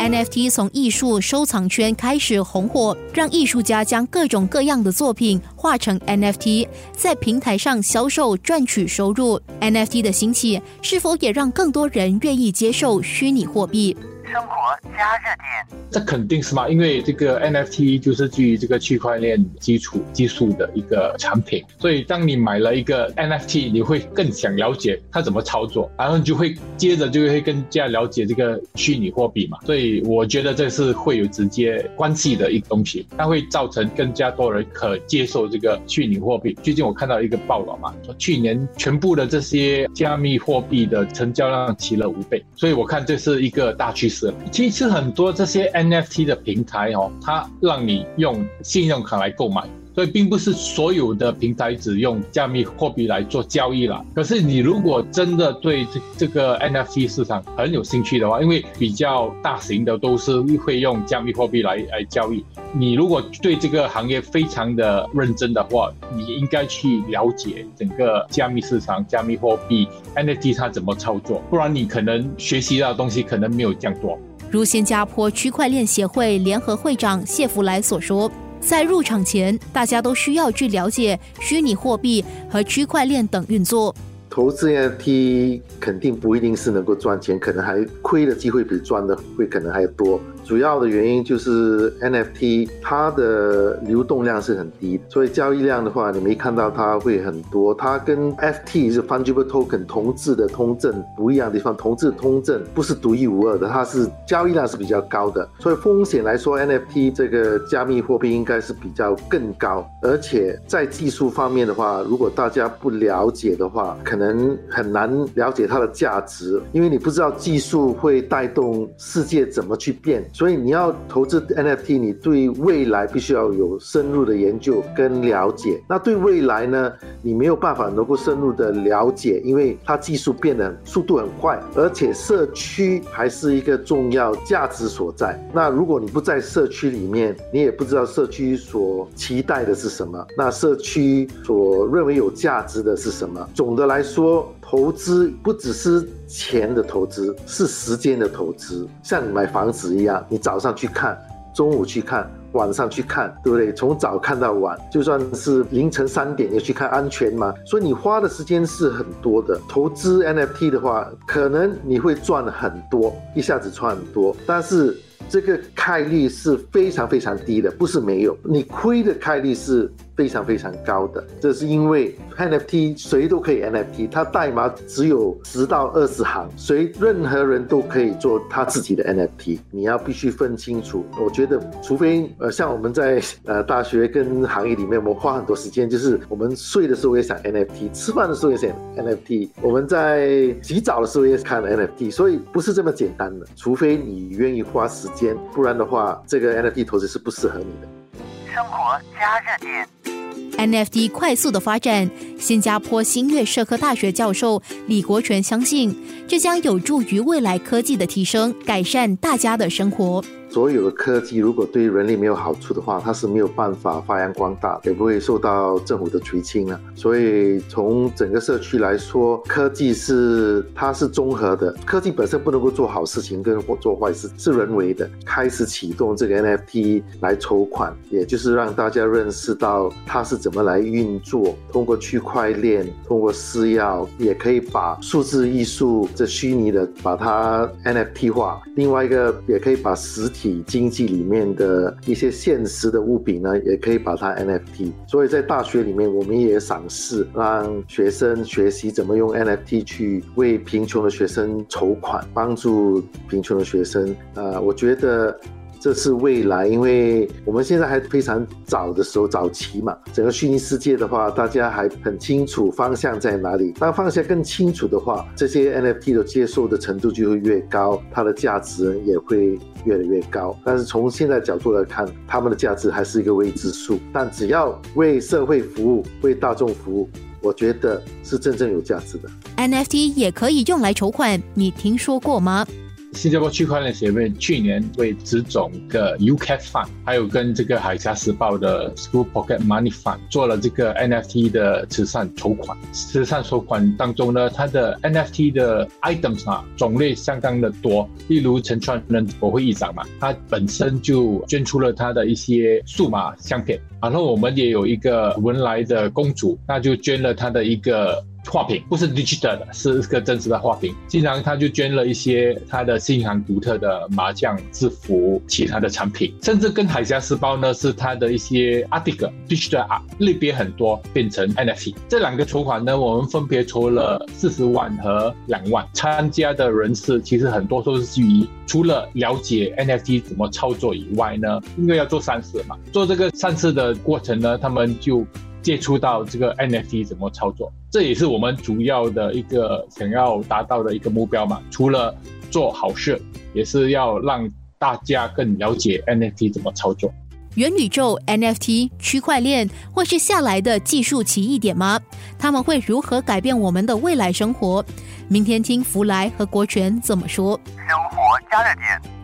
NFT 从艺术收藏圈开始红火，让艺术家将各种各样的作品画成 NFT，在平台上销售赚取收入。NFT 的兴起，是否也让更多人愿意接受虚拟货币？生活加热点，这肯定是嘛？因为这个 NFT 就是基于这个区块链基础技术的一个产品，所以当你买了一个 NFT，你会更想了解它怎么操作，然后你就会接着就会更加了解这个虚拟货币嘛。所以我觉得这是会有直接关系的一个东西，它会造成更加多人可接受这个虚拟货币。最近我看到一个报道嘛，说去年全部的这些加密货币的成交量提了五倍，所以我看这是一个大趋势。其实很多这些 NFT 的平台哦，它让你用信用卡来购买，所以并不是所有的平台只用加密货币来做交易了。可是你如果真的对这这个 NFT 市场很有兴趣的话，因为比较大型的都是会用加密货币来来交易，你如果对这个行业非常的认真的话，你应该去了解整个加密市场、加密货币 NFT 它怎么操作，不然你可能学习到的东西可能没有这样多。如新加坡区块链协会联合会长谢福来所说，在入场前，大家都需要去了解虚拟货币和区块链等运作。投资 NFT 肯定不一定是能够赚钱，可能还亏的机会比赚的会可能还多。主要的原因就是 NFT 它的流动量是很低，所以交易量的话，你没看到它会很多。它跟 FT 是 Fungible Token 同质的通证不一样的地方，同质通证不是独一无二的，它是交易量是比较高的，所以风险来说，NFT 这个加密货币应该是比较更高。而且在技术方面的话，如果大家不了解的话，可能很难了解它的价值，因为你不知道技术会带动世界怎么去变。所以你要投资 NFT，你对未来必须要有深入的研究跟了解。那对未来呢，你没有办法能够深入的了解，因为它技术变得速度很快，而且社区还是一个重要价值所在。那如果你不在社区里面，你也不知道社区所期待的是什么，那社区所认为有价值的是什么。总的来说。投资不只是钱的投资，是时间的投资。像你买房子一样，你早上去看，中午去看，晚上去看，对不对？从早看到晚，就算是凌晨三点也去看，安全吗？所以你花的时间是很多的。投资 NFT 的话，可能你会赚很多，一下子赚很多，但是这个概率是非常非常低的，不是没有，你亏的概率是。非常非常高的，这是因为 NFT 谁都可以 NFT，它代码只有十到二十行，谁任何人都可以做他自己的 NFT。你要必须分清楚，我觉得除非呃像我们在呃大学跟行业里面，我们花很多时间，就是我们睡的时候也想 NFT，吃饭的时候也想 NFT，我们在洗澡的时候也看 NFT，所以不是这么简单的。除非你愿意花时间，不然的话，这个 NFT 投资是不适合你的。生活加热点。NFT 快速的发展，新加坡新月社科大学教授李国权相信，这将有助于未来科技的提升，改善大家的生活。所有的科技如果对人类没有好处的话，它是没有办法发扬光大，也不会受到政府的垂青啊。所以从整个社区来说，科技是它是综合的。科技本身不能够做好事情跟做坏事，是人为的。开始启动这个 NFT 来筹款，也就是让大家认识到它是怎么来运作。通过区块链，通过私钥，也可以把数字艺术这虚拟的把它 NFT 化。另外一个也可以把实体。体经济里面的一些现实的物品呢，也可以把它 NFT。所以在大学里面，我们也赏识，让学生学习怎么用 NFT 去为贫穷的学生筹款，帮助贫穷的学生。呃，我觉得。这是未来，因为我们现在还非常早的时候，早期嘛。整个虚拟世界的话，大家还很清楚方向在哪里。当方向更清楚的话，这些 NFT 的接受的程度就会越高，它的价值也会越来越高。但是从现在角度来看，他们的价值还是一个未知数。但只要为社会服务、为大众服务，我觉得是真正有价值的。NFT 也可以用来筹款，你听说过吗？新加坡区块链协会去年为职总的 UCAT Fund，还有跟这个海峡时报的 School Pocket Money Fund 做了这个 NFT 的慈善筹款。慈善筹款当中呢，它的 NFT 的 items 啊种类相当的多，例如陈川人国会议长嘛，他本身就捐出了他的一些数码相片，然后我们也有一个文莱的公主，那就捐了他的一个。画屏不是 digital 的，是个真实的画屏。经常他就捐了一些他的新行独特的麻将制服，其他的产品，甚至跟海峡时报呢是他的一些 article digital 啊类别很多，变成 NFT。这两个筹款呢，我们分别筹了四十万和两万。参加的人士其实很多都是基于除了了解 NFT 怎么操作以外呢，因为要做善事嘛，做这个善事的过程呢，他们就。接触到这个 NFT 怎么操作，这也是我们主要的一个想要达到的一个目标嘛。除了做好事，也是要让大家更了解 NFT 怎么操作。元宇宙、NFT、区块链会是下来的技术奇异点吗？他们会如何改变我们的未来生活？明天听福来和国权怎么说。生活加热点。